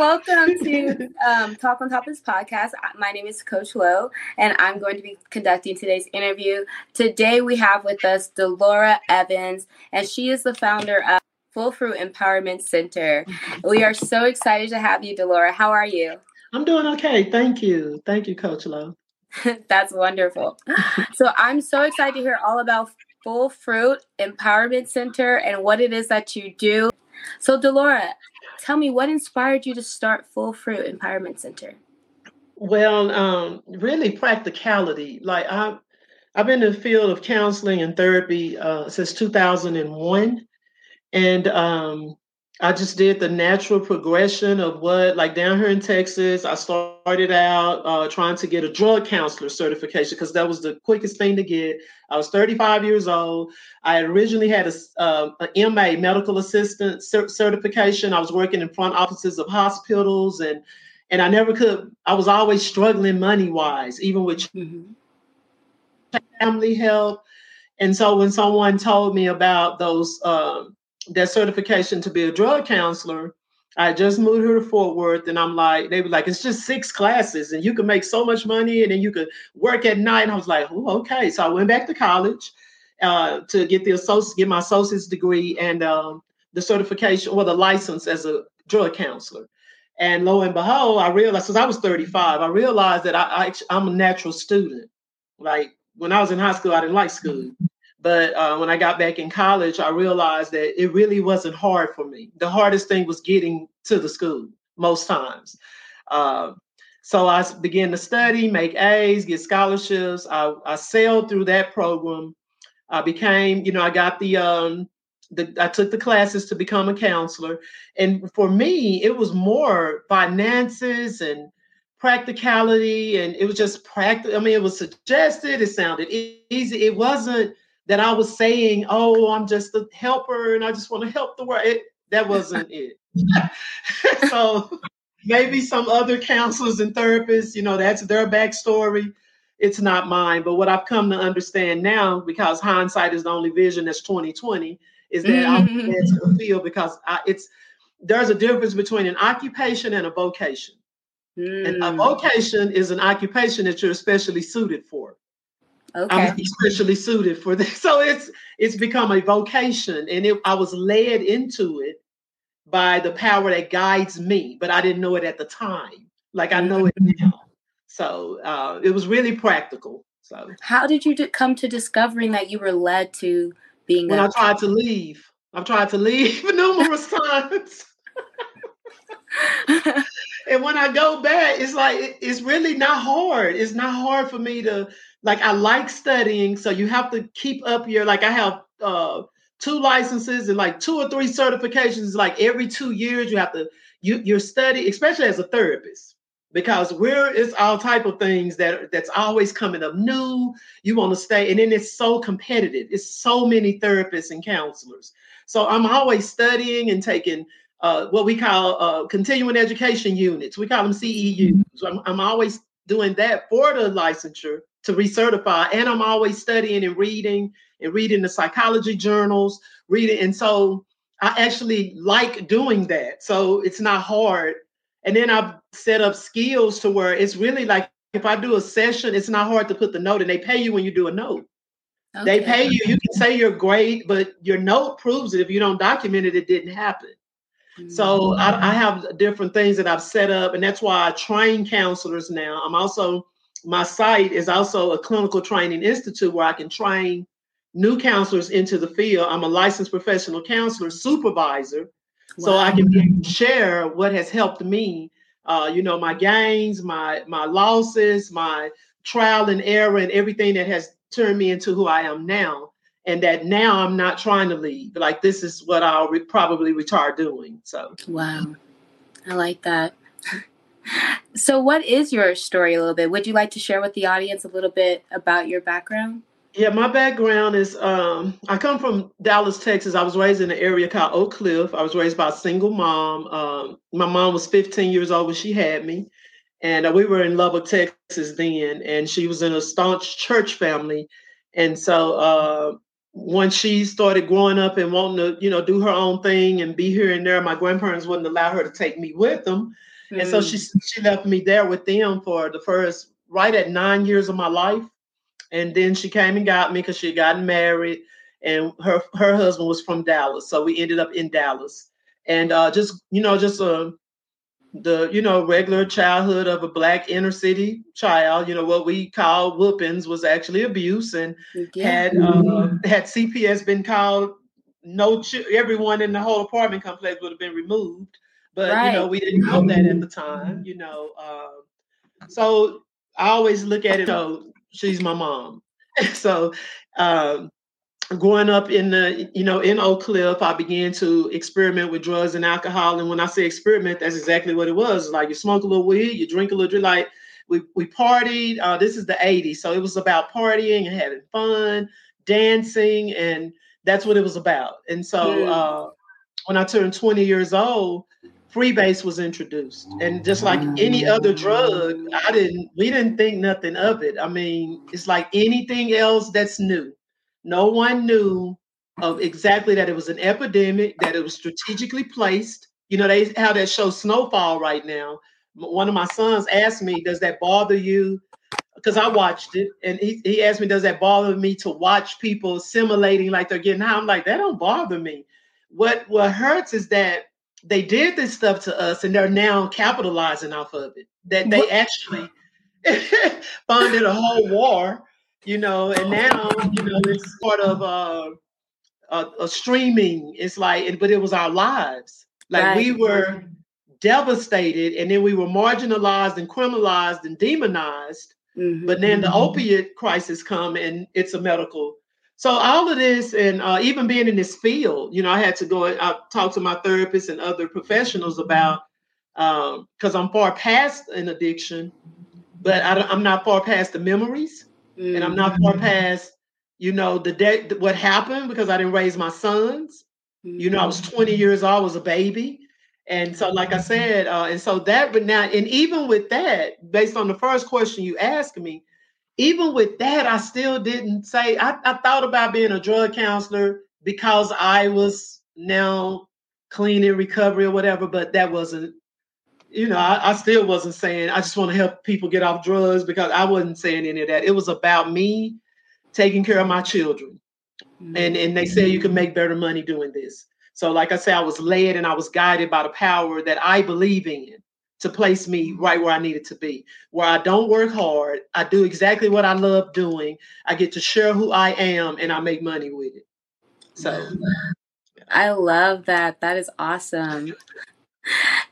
welcome to um, Talk on Top this podcast. My name is Coach Lowe, and I'm going to be conducting today's interview. Today, we have with us Delora Evans, and she is the founder of Full Fruit Empowerment Center. We are so excited to have you, Delora. How are you? I'm doing okay. Thank you. Thank you, Coach Lowe. That's wonderful. so, I'm so excited to hear all about Full Fruit Empowerment Center and what it is that you do. So, Delora, tell me what inspired you to start Full Fruit Empowerment Center? Well, um, really practicality. Like I, I've been in the field of counseling and therapy uh, since 2001, and um, I just did the natural progression of what, like down here in Texas, I started out uh, trying to get a drug counselor certification because that was the quickest thing to get. I was 35 years old. I originally had a, uh, a MA, medical assistant certification. I was working in front offices of hospitals, and and I never could. I was always struggling money wise, even with mm-hmm. family help. And so when someone told me about those. Um, that certification to be a drug counselor. I just moved here to Fort Worth, and I'm like, they were like, it's just six classes, and you can make so much money, and then you could work at night. And I was like, oh, okay. So I went back to college uh, to get the associate, get my associate's degree and um, the certification or the license as a drug counselor. And lo and behold, I realized since I was 35, I realized that I, I I'm a natural student. Like when I was in high school, I didn't like school. But uh, when I got back in college, I realized that it really wasn't hard for me. The hardest thing was getting to the school most times. Uh, so I began to study, make A's, get scholarships. I, I sailed through that program. I became, you know, I got the, um, the, I took the classes to become a counselor. And for me, it was more finances and practicality. And it was just practice. I mean, it was suggested, it sounded easy. It wasn't that I was saying, oh, I'm just a helper and I just want to help the world. It, that wasn't it. so maybe some other counselors and therapists, you know, that's their backstory. It's not mine. But what I've come to understand now, because hindsight is the only vision that's 2020, is that mm-hmm. I'm to the field because I, it's there's a difference between an occupation and a vocation. Mm. And a mm. vocation is an occupation that you're especially suited for. Okay. I'm especially suited for this. So it's it's become a vocation, and it, I was led into it by the power that guides me, but I didn't know it at the time. Like I know it mm-hmm. now. So uh, it was really practical. So how did you come to discovering that you were led to being? When a- I tried to leave, I've tried to leave numerous times. And when I go back, it's like it's really not hard. It's not hard for me to like I like studying, so you have to keep up your like I have uh two licenses and like two or three certifications like every two years you have to you you're study especially as a therapist because we're it's all type of things that that's always coming up new. You want to stay and then it's so competitive. It's so many therapists and counselors. So i'm always studying and taking uh, what we call uh, continuing education units we call them ceus I'm, I'm always doing that for the licensure to recertify. And I'm always studying and reading and reading the psychology journals, reading. And so I actually like doing that. So it's not hard. And then I've set up skills to where it's really like if I do a session, it's not hard to put the note and they pay you when you do a note. Okay. They pay you. You can say you're great, but your note proves it. If you don't document it, it didn't happen. So I, I, have different things that I've set up, and that's why I train counselors now. I'm also my site is also a clinical training institute where I can train new counselors into the field. I'm a licensed professional counselor supervisor, wow. so I can share what has helped me. Uh, you know, my gains, my my losses, my trial and error, and everything that has turned me into who I am now. And that now I'm not trying to leave. Like this is what I'll re- probably retire doing. So wow, I like that. So, what is your story a little bit? Would you like to share with the audience a little bit about your background? Yeah, my background is um, I come from Dallas, Texas. I was raised in an area called Oak Cliff. I was raised by a single mom. Um, my mom was 15 years old when she had me. And uh, we were in Lubbock, Texas then. And she was in a staunch church family. And so uh, once she started growing up and wanting to, you know, do her own thing and be here and there, my grandparents wouldn't allow her to take me with them. Mm. And so she mm. she left me there with them for the first right at nine years of my life. And then she came and got me because she had gotten married and her her husband was from Dallas. So we ended up in Dallas. And uh, just, you know, just a the you know regular childhood of a black inner city child you know what we call whoopings was actually abuse and yeah. had uh, had cps been called no ch- everyone in the whole apartment complex would have been removed but right. you know we didn't know that at the time you know uh, so i always look at it oh she's my mom so um, growing up in the you know in oak cliff i began to experiment with drugs and alcohol. And when i say experiment that's exactly what it was. Like you smoke a little weed you drink a little drink, like we, we partied. Uh, this is the 80s so it was about partying and having fun dancing and that's what it was about. And so uh, when i turned 20 years old freebase was introduced. And just like any other drug i didn't we didn't think nothing of it. I mean it's like anything else that's new no one knew of exactly that it was an epidemic, that it was strategically placed. You know, they have that show Snowfall right now. One of my sons asked me, Does that bother you? Because I watched it and he, he asked me, Does that bother me to watch people simulating like they're getting high? I'm like, That don't bother me. What what hurts is that they did this stuff to us and they're now capitalizing off of it. That they actually funded a whole war you know, and now, you know, it's part of uh, a, a, streaming. It's like, but it was our lives. Like right. we were devastated, and then we were marginalized and criminalized and demonized. Mm-hmm. But then the mm-hmm. opiate crisis come, and it's a medical. So all of this, and uh, even being in this field, you know, I had to go and I talk to my therapist and other professionals about because um, I'm far past an addiction, but I, I'm not far past the memories mm-hmm. and I'm not far mm-hmm. past, you know, the day what happened because I didn't raise my sons. Mm-hmm. You know, I was 20 mm-hmm. years old, I was a baby. And so, like I said, uh, and so that, but now, and even with that, based on the first question you asked me, even with that, I still didn't say, I, I thought about being a drug counselor because I was now clean in recovery or whatever, but that wasn't you know, I, I, still wasn't saying I just want to help people get off drugs because I wasn't saying any of that. It was about me taking care of my children. Mm-hmm. And and they say you can make better money doing this. So like I said, I was led and I was guided by the power that I believe in to place me right where I needed to be, where I don't work hard. I do exactly what I love doing. I get to share who I am and I make money with it. So I love that. That is awesome.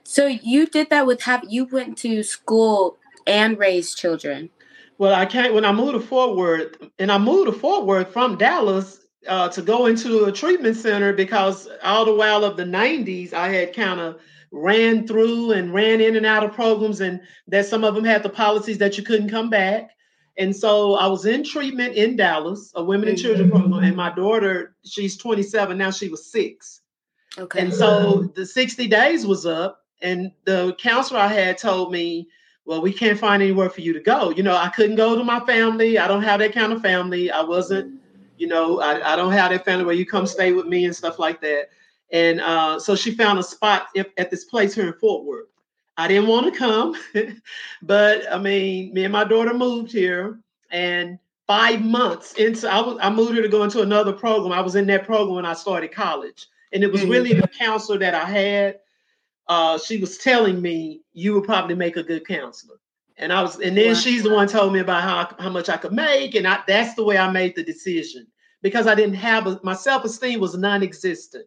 So you did that with have you went to school and raised children? Well, I can't. When I moved to Fort Worth, and I moved to Fort Worth from Dallas uh, to go into a treatment center because all the while of the '90s, I had kind of ran through and ran in and out of programs, and that some of them had the policies that you couldn't come back. And so I was in treatment in Dallas, a women and children mm-hmm. program, and my daughter, she's 27 now. She was six. Okay. And so the 60 days was up, and the counselor I had told me, well, we can't find anywhere for you to go. You know, I couldn't go to my family. I don't have that kind of family. I wasn't, you know, I, I don't have that family where you come stay with me and stuff like that. And uh, so she found a spot at this place here in Fort Worth. I didn't want to come, but I mean, me and my daughter moved here, and five months into I was I moved her to go into another program. I was in that program when I started college, and it was mm-hmm. really the counselor that I had uh, she was telling me you would probably make a good counselor. And I was, and then wow. she's the one told me about how how much I could make, and I, that's the way I made the decision because I didn't have a, my self esteem was non-existent.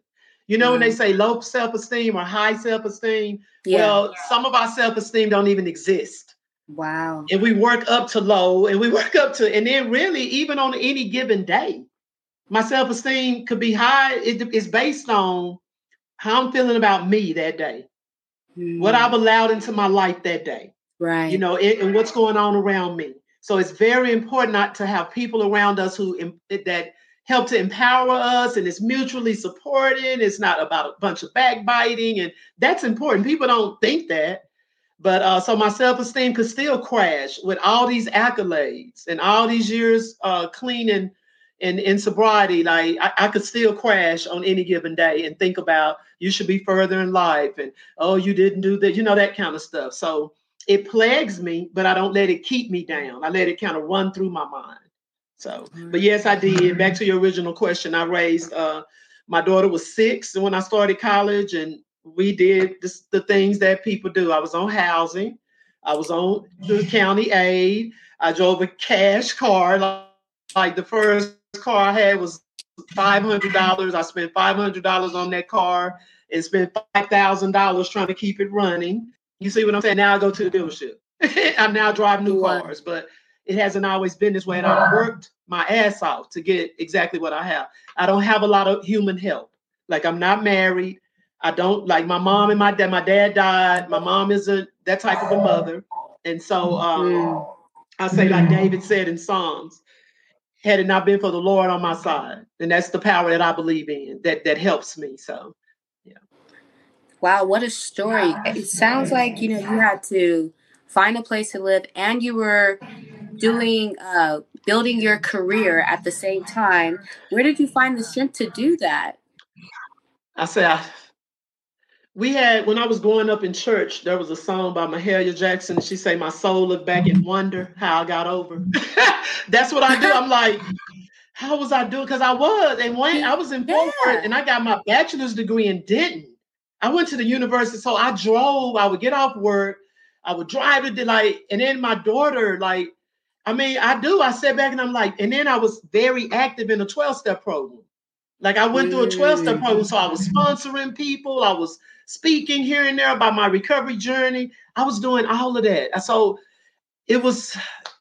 You know mm. when they mm. say low self esteem or high self esteem, yeah. well, yeah. some of our self esteem don't even exist. Wow. And we work up to low, and we work up to, and then really even on any given day, my self esteem could be high. It is based on how I'm feeling about me that day mm. what I've allowed into my life that day. Right. You know, it, and what's going on around me. So it's very important not to have people around us who that help to empower us and it's mutually supporting. It's not about a bunch of backbiting, and that's important. People don't think that. But uh, so my self-esteem could still crash with all these accolades and all these years uh, clean and, in, in sobriety, like I, I, could still crash on any given day and think about you should be further in life and oh, you didn't do that, you know, that kind of stuff. So it plagues me, but I don't let it keep me down. I let it kind of run through my mind. So, but yes, I did. Back to your original question, I raised uh my daughter was six when I started college, and we did this, the things that people do. I was on housing, I was on the county aid, I drove a cash car. Like, like the first car I had was five hundred dollars. I spent five hundred dollars on that car and spent five thousand dollars trying to keep it running. You see what I'm saying? Now I go to the dealership. I now drive new cars, but it hasn't always been this way. And I worked my ass off to get exactly what I have. I don't have a lot of human help. Like I'm not married. I don't like my mom and my dad. My dad died. My mom isn't that type of a mother. And so um, mm. I say, like David said in Psalms, had it not been for the Lord on my side, and that's the power that I believe in that that helps me. So, yeah. Wow, what a story! It sounds like you know you had to find a place to live, and you were doing uh, building your career at the same time. Where did you find the strength to do that? I said, I, we had when I was growing up in church, there was a song by Mahalia Jackson. She say, "My soul look back and wonder how I got over." That's what I do. I'm like, how was I doing? Because I was, and when I was in yeah. and I got my bachelor's degree in Denton. I went to the university, so I drove. I would get off work, I would drive to like, and then my daughter, like, I mean, I do. I sat back and I'm like, and then I was very active in a 12 step program. Like I went through a 12 step program, mm. so I was sponsoring people. I was speaking here and there about my recovery journey. I was doing all of that. So it was,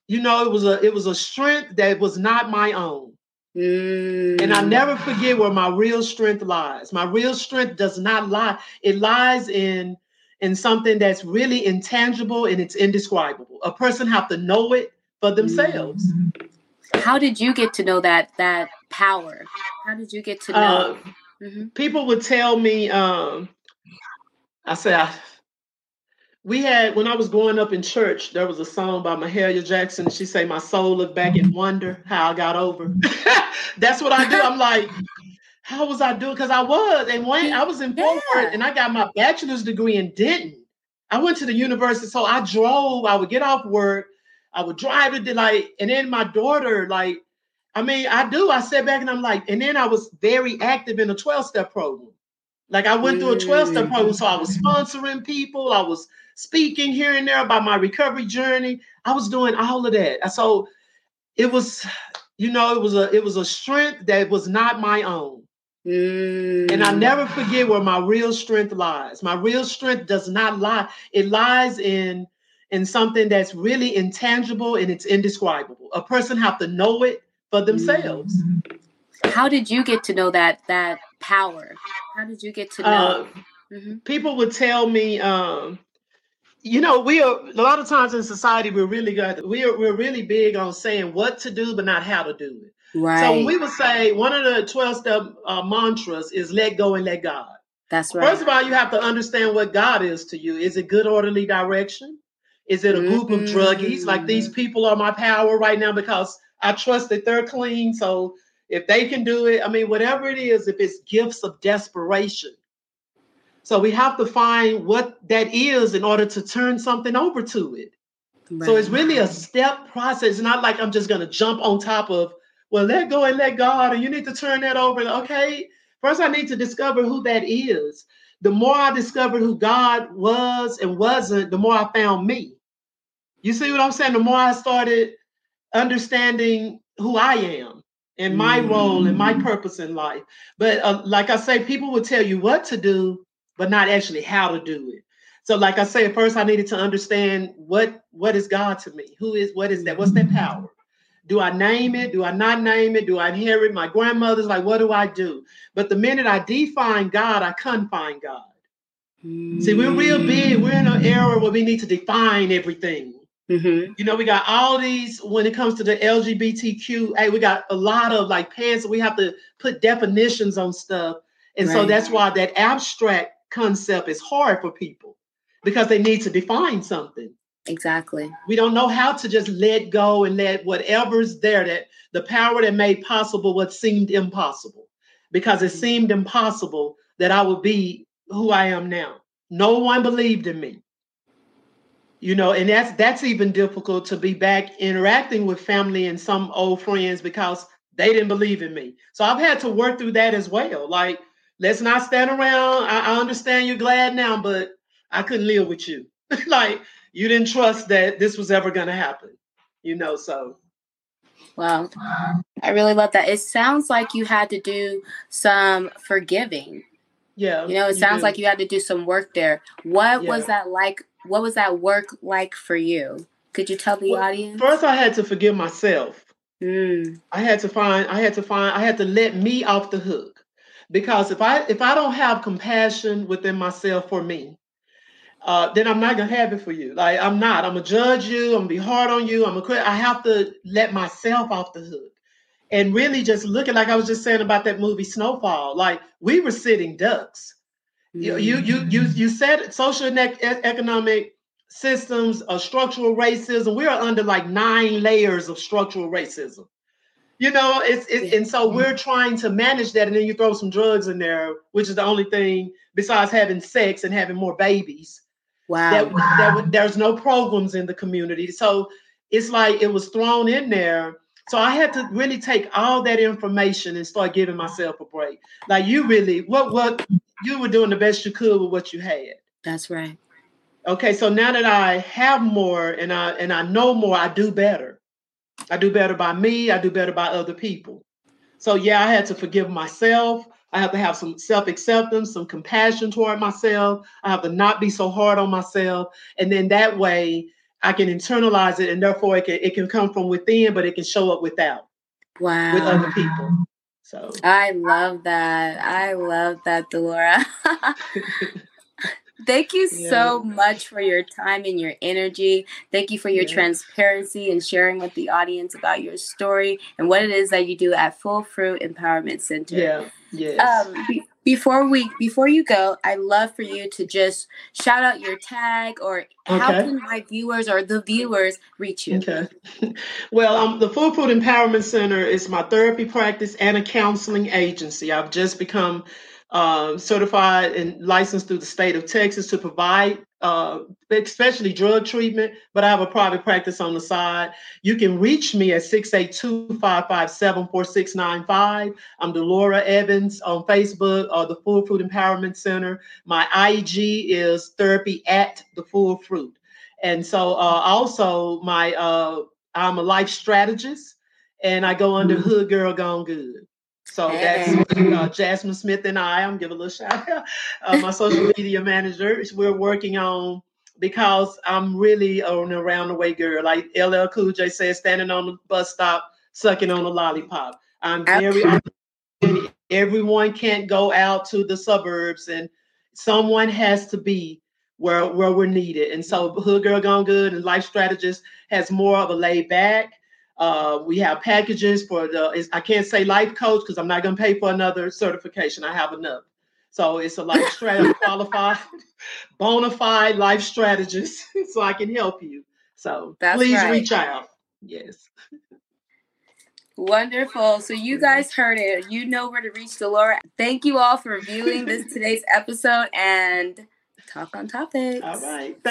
you know, it was a it was a strength that was not my own. Mm. And I never forget where my real strength lies. My real strength does not lie. It lies in in something that's really intangible and it's indescribable. A person have to know it for themselves. Mm. How did you get to know that that power? How did you get to know? Uh, mm-hmm. People would tell me um, I said, I, we had when I was growing up in church, there was a song by Mahalia Jackson. She say, "My soul look back and wonder how I got over." That's what I do. I'm like, how was I doing? Because I was, and when I was in yeah. and I got my bachelor's degree in Denton. I went to the university, so I drove. I would get off work, I would drive to like, and then my daughter, like, I mean, I do. I sat back and I'm like, and then I was very active in a 12 step program. Like I went through a 12 step program, so I was sponsoring people, I was speaking here and there about my recovery journey. I was doing all of that. So it was, you know, it was a it was a strength that was not my own. Mm. And I never forget where my real strength lies. My real strength does not lie. It lies in in something that's really intangible and it's indescribable. A person have to know it for themselves. Mm. How did you get to know that that power? How did you get to know? Uh, mm-hmm. People would tell me, um, you know, we are a lot of times in society we're really good. We are we're really big on saying what to do, but not how to do it. Right. So we would say one of the twelve step uh, mantras is "Let go and let God." That's right. First of all, you have to understand what God is to you. Is it good orderly direction? Is it a group mm-hmm. of druggies? Like these mm-hmm. people are my power right now because I trust that they're clean. So if they can do it, I mean, whatever it is, if it's gifts of desperation. So we have to find what that is in order to turn something over to it. Right. So it's really a step process. It's not like I'm just going to jump on top of, well, let go and let God, and you need to turn that over. Okay, first I need to discover who that is. The more I discovered who God was and wasn't, the more I found me. You see what I'm saying? The more I started understanding who I am and my mm. role and my purpose in life. But uh, like I say, people will tell you what to do, but not actually how to do it. So, like I say, first I needed to understand what what is God to me. Who is what is that? What's that power? Do I name it? Do I not name it? Do I inherit my grandmother's? Like, what do I do? But the minute I define God, I confine God. Mm. See, we're real big. We're in an era where we need to define everything. Mm-hmm. You know, we got all these when it comes to the LGBTQ. Hey, we got a lot of like pants. We have to put definitions on stuff, and right. so that's why that abstract concept is hard for people because they need to define something. Exactly. We don't know how to just let go and let whatever's there that the power that made possible what seemed impossible because it mm-hmm. seemed impossible that I would be who I am now. No one believed in me. You know, and that's that's even difficult to be back interacting with family and some old friends because they didn't believe in me. So I've had to work through that as well. Like, let's not stand around. I, I understand you're glad now, but I couldn't live with you. like you didn't trust that this was ever going to happen. You know, so Wow. I really love that. It sounds like you had to do some forgiving. Yeah. You know, it sounds like you had to do some work there. What yeah. was that like? What was that work like for you? Could you tell the well, audience? First, I had to forgive myself. Mm. I had to find, I had to find, I had to let me off the hook. Because if I if I don't have compassion within myself for me, uh, then I'm not gonna have it for you. Like I'm not. I'm gonna judge you. I'm gonna be hard on you. I'm gonna. I have to let myself off the hook, and really just looking like I was just saying about that movie Snowfall. Like we were sitting ducks. Mm-hmm. You you you you you said social and economic systems of structural racism. We are under like nine layers of structural racism. You know, it's, it's and so we're trying to manage that, and then you throw some drugs in there, which is the only thing besides having sex and having more babies Wow. That, that there's no programs in the community. So it's like it was thrown in there. So I had to really take all that information and start giving myself a break. Like you really, what what you were doing the best you could with what you had. That's right. Okay, so now that I have more and I and I know more, I do better. I do better by me, I do better by other people. So yeah, I had to forgive myself. I have to have some self acceptance, some compassion toward myself. I have to not be so hard on myself. And then that way I can internalize it and therefore it can, it can come from within, but it can show up without. Wow. With other people. So I love that. I love that, Delora. Thank you yeah. so much for your time and your energy. Thank you for your yeah. transparency and sharing with the audience about your story and what it is that you do at Full Fruit Empowerment Center. Yeah. Yes. Um, be- before we before you go, I'd love for you to just shout out your tag or okay. how can my viewers or the viewers reach you? Okay. Well, um, the Full Fruit Empowerment Center is my therapy practice and a counseling agency. I've just become uh, certified and licensed through the state of Texas to provide uh, especially drug treatment, but I have a private practice on the side. You can reach me at 682-557-4695. I'm Delora Evans on Facebook or the Full Fruit Empowerment Center. My IG is therapy at the Full Fruit. And so uh, also my uh, I'm a life strategist and I go under mm-hmm. Hood Girl Gone Good. So that's uh, Jasmine Smith and I. I'm give a little shout out. Uh, my social media manager. We're working on because I'm really an around the way girl. Like LL Cool J says, standing on the bus stop, sucking on a lollipop. I'm very. Everyone can't go out to the suburbs, and someone has to be where where we're needed. And so, Hood Girl Gone Good and Life Strategist has more of a laid back uh, we have packages for the, I can't say life coach because I'm not going to pay for another certification. I have enough. So it's a life strategy qualified, bona fide life strategist, so I can help you. So That's please right. reach out. Yes. Wonderful. So you guys heard it. You know where to reach Delora. Thank you all for viewing this today's episode and talk on topics. All right.